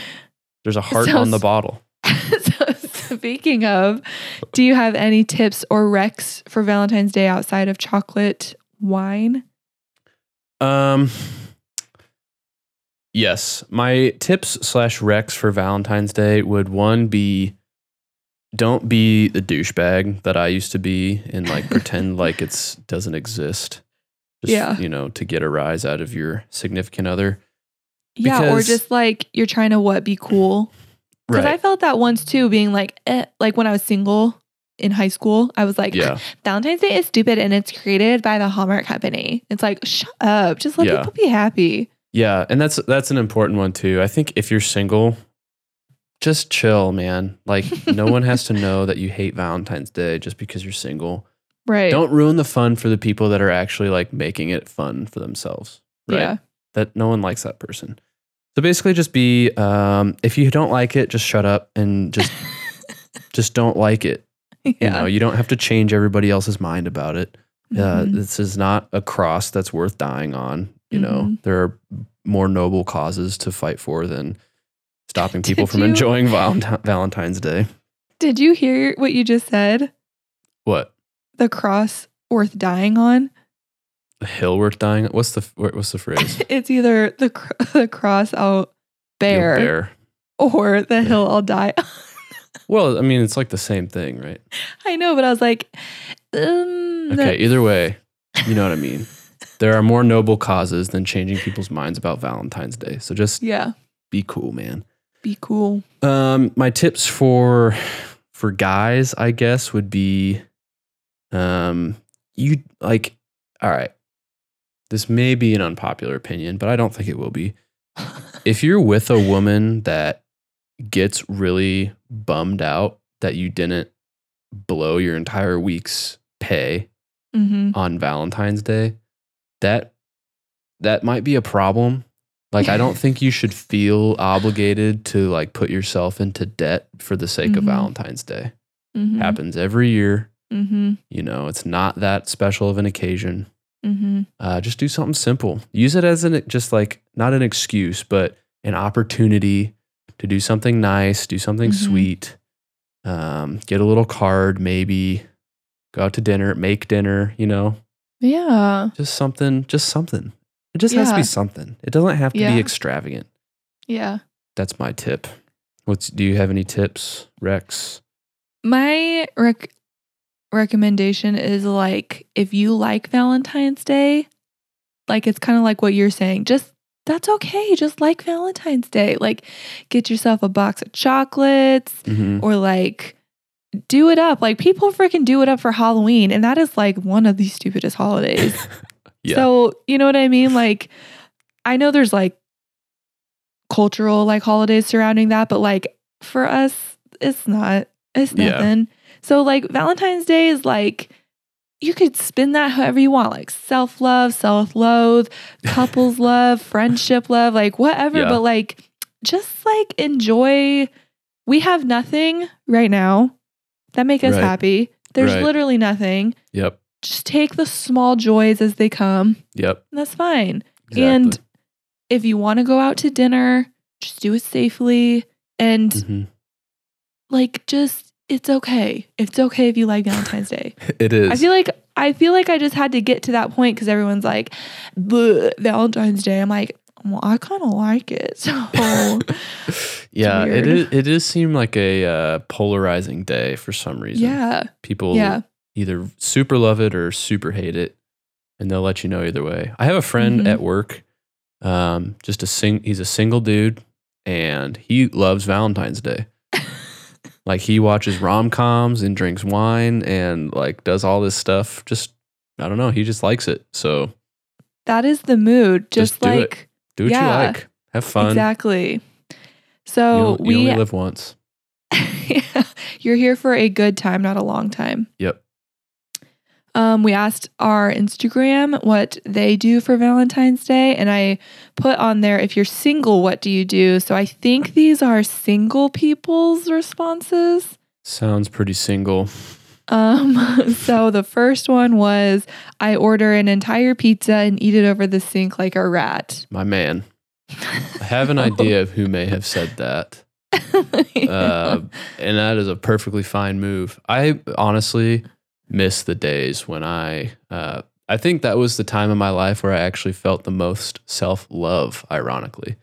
There's a heart on the bottle. so speaking of, do you have any tips or recs for Valentine's Day outside of chocolate wine? Um Yes. My tips slash recs for Valentine's Day would one be don't be the douchebag that I used to be and like pretend like it's doesn't exist. Just, Yeah. You know, to get a rise out of your significant other. Yeah, or just like you're trying to what be cool. Because I felt that once too, being like, eh, like when I was single in high school, I was like, yeah. Valentine's Day is stupid and it's created by the Hallmark Company. It's like, shut up, just let Yeah. people be happy. Yeah. And that's that's an important one too. I think if you're single, just chill, man. Like no one has to know that you hate Valentine's Day just because you're single. Right. Don't ruin the fun for the people that are actually like making it fun for themselves. Right. Yeah. that no one likes that person. So basically, just be um, if you don't like it, just shut up and just just don't like it. yeah. You know, you don't have to change everybody else's mind about it. Uh, Mhm. this is not a cross that's worth dying on. You know, Mhm. there are more noble causes to fight for than stopping people Did from you- enjoying Valenti- Valentine's Day. Did you hear what you just said? What The cross worth dying on. a hill worth dying? What's the what's the phrase? It's either the cr- the cross I'll bear, bear. or the hill I'll die. on. Well, I mean, it's like the same thing, right? I know, but I was like, um, Okay, either way, you know what I mean. There are more noble causes than changing people's minds about Valentine's Day. So just yeah, be cool, man. Be cool. Um, my tips for for guys, I guess, would be um you like all right. This may be an unpopular opinion, but I don't think it will be. If you're with a woman that gets really bummed out that you didn't blow your entire week's pay hmm on Valentine's Day, that that might be a problem. Like I don't think you should feel obligated to like put yourself into debt for the sake of Mhm. Valentine's Day. hmm Happens every year. hmm You know, it's not that special of an occasion. hmm Uh, just do something simple. Use it as an just like not an excuse, but an opportunity to do something nice, do something Mhm. sweet. Um, get a little card, maybe go out to dinner, make dinner. You know, Yeah. just something, just something. It just has to be something. It doesn't have to Yeah. be extravagant. Yeah. That's my tip. What's do you have any tips, Rex? My rec- recommendation is like if you like Valentine's Day, like it's kind of like what you're saying. Just that's okay. Just like Valentine's Day. Like get yourself a box of chocolates Mm-hmm. or like do it up. Like people freaking do it up for Halloween and that is like one of the stupidest holidays. Yeah. So, you know what I mean? Like, I know there's like cultural like holidays surrounding that, but like for us, it's not. It's Yeah. nothing. So, like, Valentine's Day is like, you could spin that however you want, like self love, self loathe, couples love, friendship love, like whatever. Yeah. But like, just like enjoy. We have nothing right now that make us Right. happy. There's Right. literally nothing. Yep. Just take the small joys as they come. Yep. And that's fine. Exactly. And if you want to go out to dinner, just do it safely and Mhm. like just it's okay. It's okay if you like Valentine's Day. it is. I feel like I feel like I just had to get to that point because everyone's like "Bleh, Valentine's Day. I'm like, well, I kind of like it. So yeah, it is. It does seem like a uh, polarizing day for some reason. yeah, people yeah, either super love it or super hate it, and they'll let you know either way. I have a friend Mhm. at work, um, just a sing. He's a single dude, and he loves Valentine's Day. like he watches rom coms and drinks wine and like does all this stuff. Just I don't know. He just likes it. So that is the mood. Just, Just do it. like do what Yeah. you like. Have fun. exactly. So you we only live once. you're here for a good time, not a long time. Yep. Um, we asked our Instagram what they do for Valentine's Day, and I put on there if you're single, what do you do? So I think these are single people's responses. Sounds pretty single. Um, so the first one was I order an entire pizza and eat it over the sink like a rat. My man. I have an idea of who may have said that. uh, and that is a perfectly fine move. I honestly miss the days when I, uh, I think that was the time in my life where I actually felt the most self love, ironically.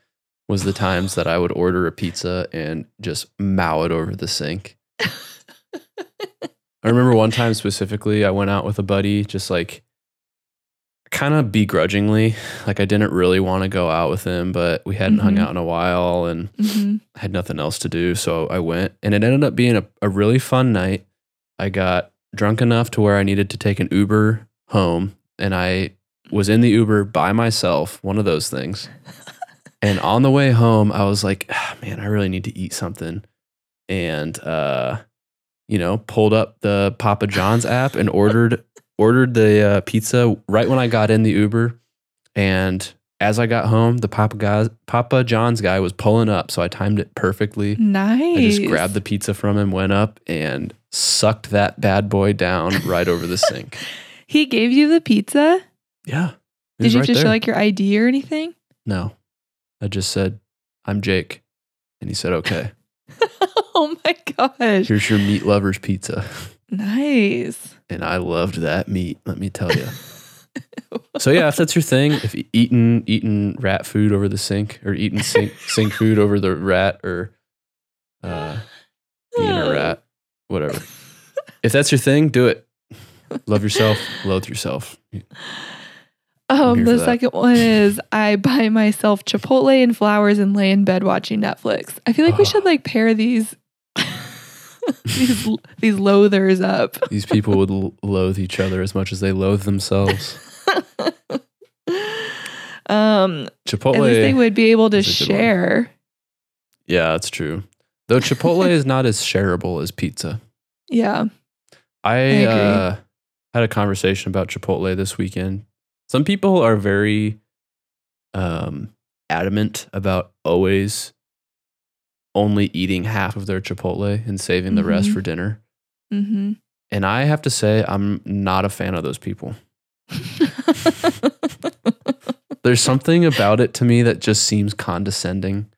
was the times that I would order a pizza and just mow it over the sink. I remember one time specifically, I went out with a buddy, just like kind of begrudgingly. Like I didn't really want to go out with him, but we hadn't hung Mhm. out in a while and Mhm. Had nothing else to do. So I went and it ended up being a, a really fun night. I got drunk enough to where I needed to take an Uber home and I was in the Uber by myself, one of those things. And on the way home, I was like, ah, man, I really need to eat something. And uh, you know, pulled up the Papa John's app and ordered ordered the uh, pizza right when I got in the Uber. And as I got home, the Papa guy, Papa John's guy was pulling up, so I timed it perfectly. Nice. I just grabbed the pizza from him, went up, and sucked that bad boy down right over the sink. He gave you the pizza. Yeah. Did you right have to show like your ID or anything? No. I just said, I'm Jake. And he said, okay, oh my gosh. here's your meat lover's pizza. Nice. And I loved that meat, let me tell you. so yeah, if that's your thing, if eating eating rat food over the sink or eating sink, sink food over the rat or uh, being a rat, whatever. If that's your thing, do it. Love yourself, loathe yourself. Um, the second one is I buy myself Chipotle and flowers and lay in bed watching Netflix. I feel like we Oh. should like pair these these these loathers up. These people would loathe each other as much as they loathe themselves. um, Chipotle. at least they would be able to is a good one. share. Yeah, that's true. Though Chipotle is not as shareable as pizza. Yeah. I, agree. uh, had a conversation about Chipotle this weekend. Some people are very um, adamant about always only eating half of their Chipotle and saving the rest for dinner. Mm-hmm. And I have to say, I'm not a fan of those people. There's something about it to me that just seems condescending.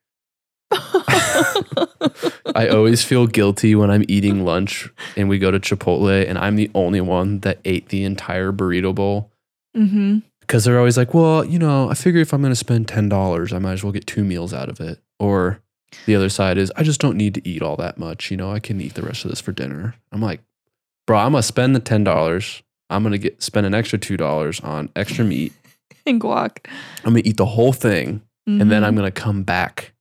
I always feel guilty when I'm eating lunch and we go to Chipotle and I'm the only one that ate the entire burrito bowl. mm-hmm. Because they're always like, well, you know, I figure if I'm going to spend $10, I might as well get two meals out of it. Or the other side is, I just don't need to eat all that much. You know, I can eat the rest of this for dinner. I'm like, bro, I'm to spend the $10. I'm going to get spend an extra $2 on extra meat. And guac. I'm to eat the whole thing. And then. I'm mm-hmm. going to come back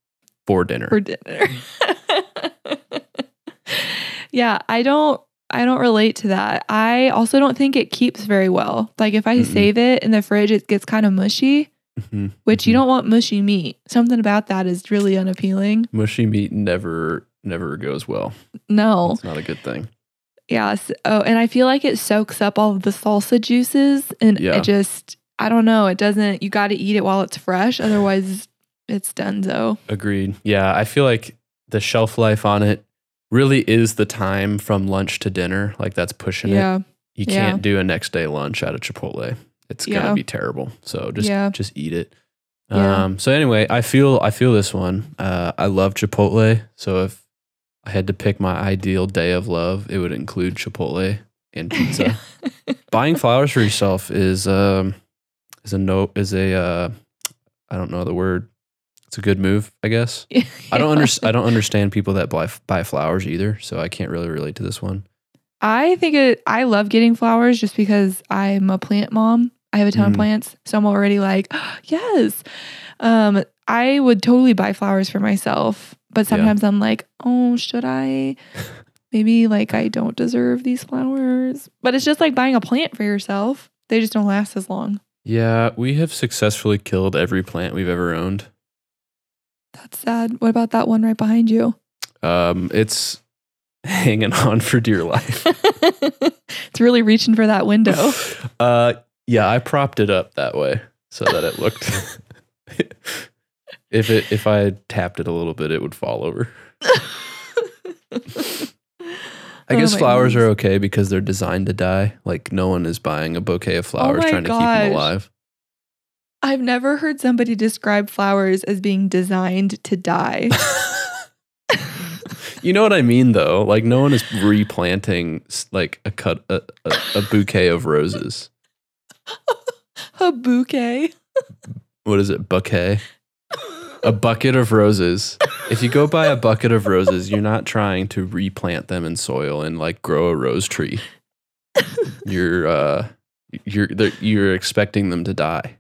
for dinner. for dinner. yeah, I don't I don't relate to that. I also don't think it keeps very well. Like if I Mm-mm. save it in the fridge it gets kind of mushy, Mhm. which you Mhm. don't want mushy meat. Something about that is really unappealing. Mushy meat never, never goes well. No. It's not a good thing. Yes. Oh, and I feel like it soaks up all of the salsa juices and Yeah. it just I don't know, it doesn't you got to eat it while it's fresh otherwise it's done. donezo. Agreed. Yeah, I feel like the shelf life on it really is the time from lunch to dinner. Like that's pushing it. You yeah. can't do a next day lunch at a Chipotle. It's Yeah. gonna be terrible. So just Yeah. just eat it. Yeah. Um. So anyway, I feel I feel this one. Uh, I love Chipotle. So if I had to pick my ideal day of love, it would include Chipotle and pizza. Buying flowers for yourself is um is a no is a uh I don't know the word. It's a good move, I guess. I don't understand. I don't understand people that buy buy flowers either, so I can't really relate to this one. I think it, I love getting flowers just because I'm a plant mom. I have a ton Mm. of plants, so I'm already like, yes. Um, I would totally buy flowers for myself, but Yeah. sometimes I'm like, oh, should I? Maybe like I don't deserve these flowers. But it's just like buying a plant for yourself. They just don't last as long. Yeah, we have successfully killed every plant we've ever owned. That's sad. What about that one right behind you? Um, it's hanging on for dear life. it's really reaching for that window. uh, yeah, I propped it up that way so that it looked. if it if I tapped it a little bit, it would fall over. I Oh guess my flowers goodness. are okay because they're designed to die. Like no one is buying a bouquet of oh flowers Oh trying to keep them alive. I've never heard somebody describe flowers as being designed to die. You know what I mean, though. Like no one is replanting like a cut a, a, a bouquet of roses. a bouquet. What is it? Bouquet. a bucket of roses. If you go buy a bucket of roses, you're not trying to replant them in soil and like grow a rose tree. You're uh you're you're expecting them to die.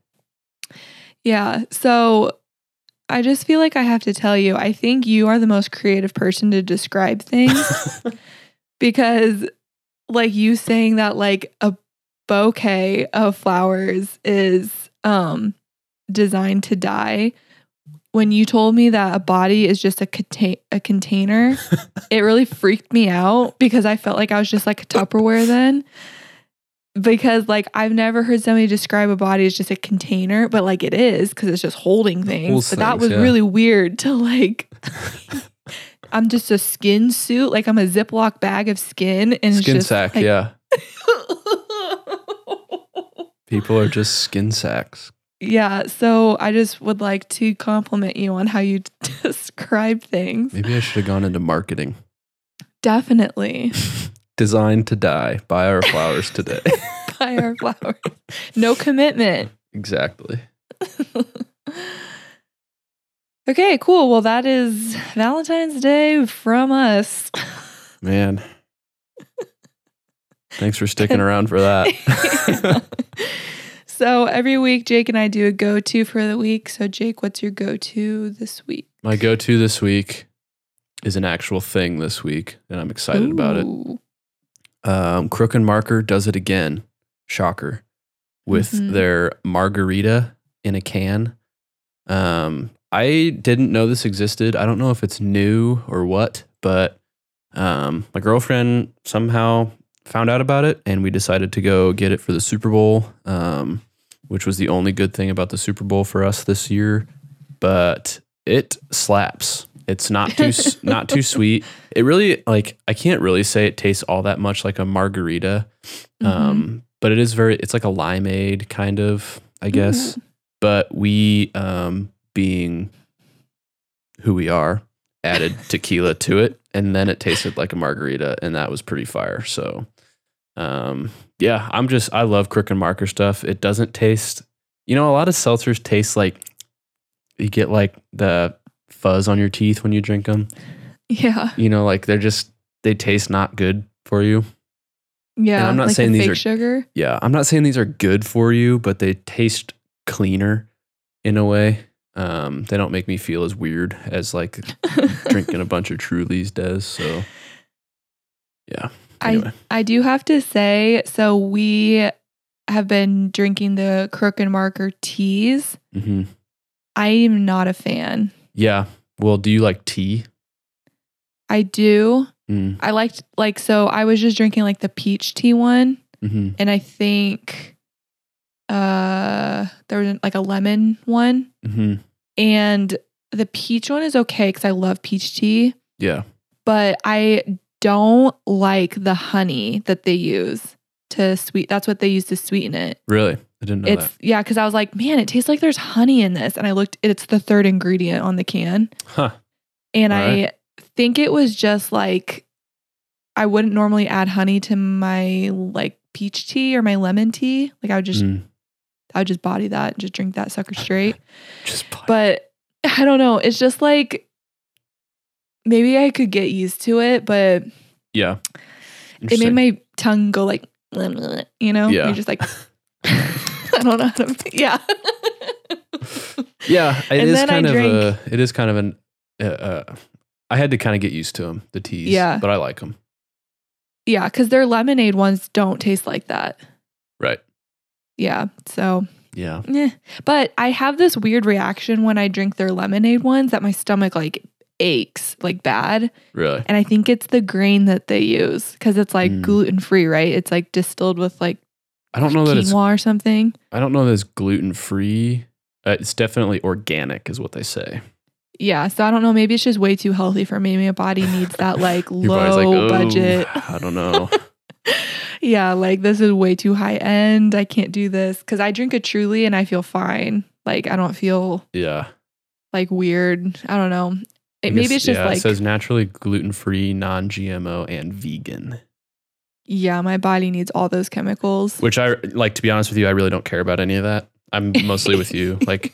Yeah. So I just feel like I have to tell you, I think you are the most creative person to describe things because, like, you saying that, like, a bouquet of flowers is um designed to die. When you told me that a body is just a, contain- a container, it really freaked me out because I felt like I was just like a Tupperware then because like I've never heard somebody describe a body as just a container, but like it is because it's just holding things. Holds but that things, was yeah. really weird to like. I'm just a skin suit, like I'm a Ziploc bag of skin, and it's Skin just sack, like- yeah. People are just skin sacks. yeah. So I just would like to compliment you on how you describe things. Maybe I should have gone into marketing. Definitely Designed to die. Buy our flowers today. buy our flowers. No commitment. exactly. Okay, cool. Well, that is Valentine's Day from us. Man. Thanks for sticking around for that. so every week, Jake and I do a go to for the week. So, Jake, what's your go to this week? My go to this week is an actual thing this week, and I'm excited about it. Um, Crook and Marker does it again. Shocker. With Mhm. their margarita in a can. Um, I didn't know this existed. I don't know if it's new or what, but um, my girlfriend somehow found out about it and we decided to go get it for the Super Bowl, um, which was the only good thing about the Super Bowl for us this year. But it slaps. It's not too not too sweet. It really like I can't really say it tastes all that much like a margarita. Um, but it is very it's like a limeade kind of, I guess. But we um being who we are, added tequila to it and then it tasted like a margarita and that was pretty fire. So um yeah, I'm just I love crook and marker stuff. It doesn't taste you know, a lot of seltzers taste like you get like the fuzz on your teeth when you drink them. Yeah. You know, like they're just they taste not good for you. Yeah. and I'm not like the saying these fake are- sugar. Yeah, I'm not saying these are good for you, but they taste cleaner in a way. Um, they don't make me feel as weird as like drinking a bunch of Trulies does. So, yeah. Anyway, I do have to say, so we have been drinking the Crook and Marker teas. hmm I am not a fan. yeah. Well, do you like tea? I do. Mm, I liked like so I was just drinking like the peach tea one hmm and I think uh there was like a lemon one hmm and the peach one is okay cuz I love peach tea, Yeah. but I don't like the honey that they use to sweet that's what they use to sweeten it. Really? I didn't know it's that. yeah, cuz I was like, "Man, it tastes like there's honey in this." And I looked it's the third ingredient on the can. Huh. And All I right. think it was just like I wouldn't normally add honey to my like peach tea or my lemon tea. Like I would just Mm, I would just body that and just drink that sucker straight. just but I don't know. It's just like maybe I could get used to it, but yeah. it made my tongue go like you know? Yeah. You're just like I don't know how to yeah. yeah, it And is then I kind of drank- a. It is kind of an. Uh, uh, I had to kind of get used to them, the teas. Yeah. but I like them. yeah, because their lemonade ones don't taste like that. Right. Yeah. So Yeah. Eh. But I have this weird reaction when I drink their lemonade ones that my stomach like aches like bad. Really. And I think it's the grain that they use because it's like Mm. gluten free, right? It's like distilled with like I don't know that it's. quinoa or something. I don't know that it's gluten free. Uh, it's definitely organic, is what they say. Yeah. So I don't know. Maybe it's just way too healthy for me. My body needs that like low "Oh, budget. I don't know. yeah. Like this is way too high end. I can't do this because I drink a truly and I feel fine. Like I don't feel yeah. like weird. I don't know. It, maybe guess- it's just yeah, like it says naturally gluten free, non GMO, and vegan. Yeah, my body needs all those chemicals. Which I like to be honest with you, I really don't care about any of that. I'm mostly with you. Like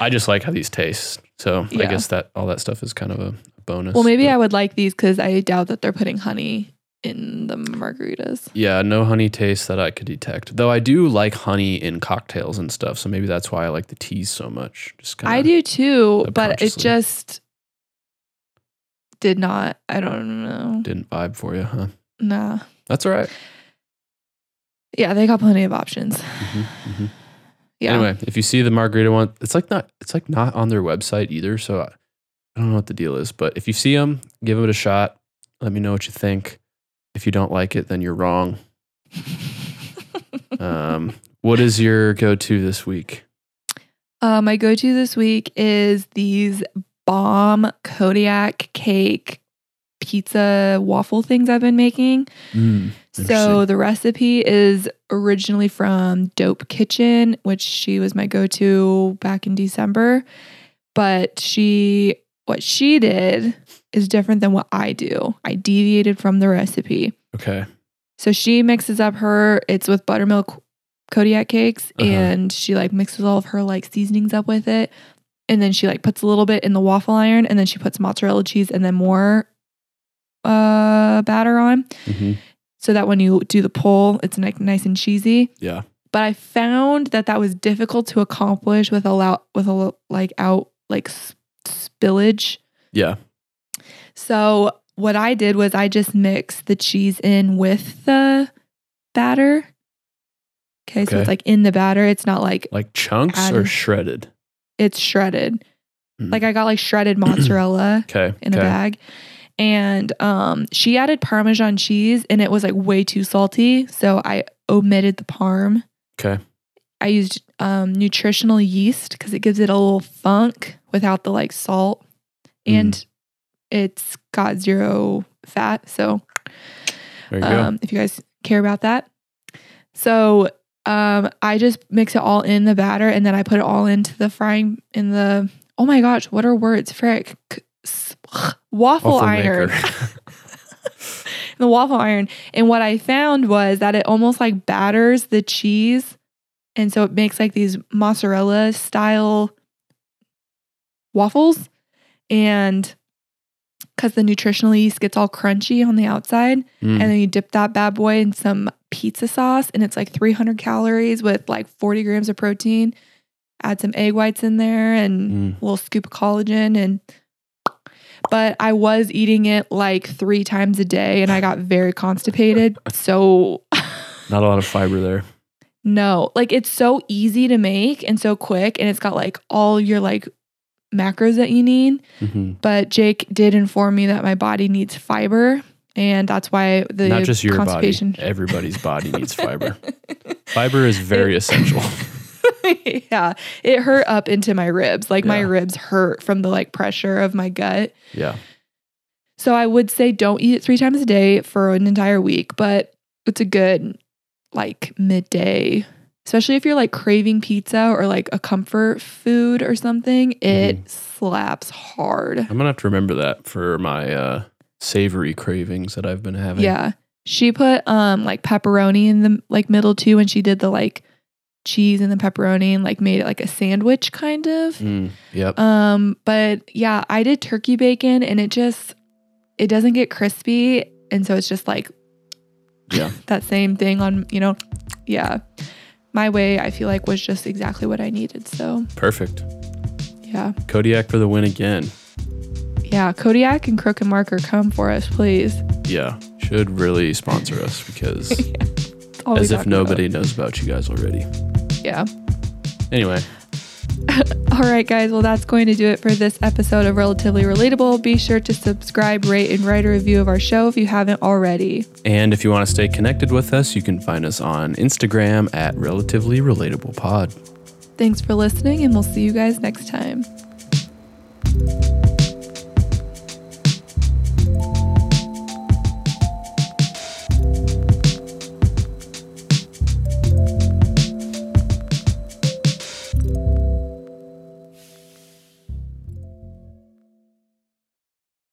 I just like how these taste. So I guess that all that stuff is kind of a bonus. Well, maybe but- I would like these because I doubt that they're putting honey in the margaritas. Yeah, no honey taste that I could detect. Though I do like honey in cocktails and stuff. So maybe that's why I like the teas so much. Just kind I do too, but it just did not. I don't know. didn't vibe for you, huh? Nah. That's all right. Yeah, they got plenty of options. Mhm, mhm. Yeah. Anyway, if you see the margarita one, it's like not it's like not on their website either. So I, I don't know what the deal is, but if you see them, give it a shot. Let me know what you think. If you don't like it, then you're wrong. Um, what is your go-to this week? Uh, my go to this week is these bomb Kodiak cake pizza waffle things I've been making. Mm, So the recipe is originally from Dope Kitchen, which she was my go to back in December. But she, what she did is different than what I do. I deviated from the recipe. okay. So she mixes up her, it's with buttermilk Kodiak cakes, Uh-huh. and she like mixes all of her like seasonings up with it. And then she like puts a little bit in the waffle iron, and then she puts mozzarella cheese and then more uh batter on. hmm So that when you do the pull, it's like nice and cheesy. Yeah. But I found that that was difficult to accomplish with a lot with a like out like spillage. Yeah. So what I did was I just mixed the cheese in with the batter. Okay, so it's like in the batter. It's not like Like chunks or shredded? It's shredded. Mm. Like I got like shredded mozzarella Okay. in a bag. And um she added parmesan cheese and it was like way too salty, so I omitted the parm. Okay. I used um nutritional yeast cuz it gives it a little funk without the like salt Mm. and it's got zero fat, so There you um, if you guys care about that. So um, I just mix it all in the batter and then I put it all into the frying in the oh my gosh, what are words? Frick. Go. Waffle, iron. the waffle iron. And what I found was that it almost like batters the cheese. And so it makes like these mozzarella style waffles. And because the nutritional yeast gets all crunchy on the outside, Mm. and then you dip that bad boy in some pizza sauce, and it's like 300 calories with like 40 grams of protein. Add some egg whites in there and Mm. a little scoop of collagen. And but I was eating it like three times a day, and I got very constipated. So Not a lot of fiber there. no, like it's so easy to make and so quick, and it's got like all your like macros that you need. hmm But Jake did inform me that my body needs fiber, and that's why the Not just your body. Everybody's body needs fiber. Fiber is very essential. yeah, it hurt up into my ribs. Like my ribs hurt from the like pressure of my gut. Yeah. So I would say don't eat it three times a day for an entire week, but it's a good like midday, especially if you're like craving pizza or like a comfort food or something. It slaps hard. I'm gonna have to remember that for my uh, savory cravings that I've been having. Yeah. She put um like pepperoni in the like middle too when she did the like cheese and the pepperoni and like made it like a sandwich kind of. Mm, yep. Um but yeah, I did turkey bacon and it just it doesn't get crispy and so it's just like Yeah. that same thing on, you know. Yeah. My way I feel like was just exactly what I needed. So, Perfect. yeah. Kodiak for the win again. Yeah, Kodiak and Crook and Marker come for us, please. Yeah. Should really sponsor us because we as if talk about. nobody knows about you guys already. Yeah. Anyway, All right, guys. Well, that's going to do it for this episode of Relatively Relatable. Be sure to subscribe, rate, and write a review of our show if you haven't already. and if you want to stay connected with us, you can find us on Instagram at Relatively Relatable Pod. Thanks for listening, and we'll see you guys next time.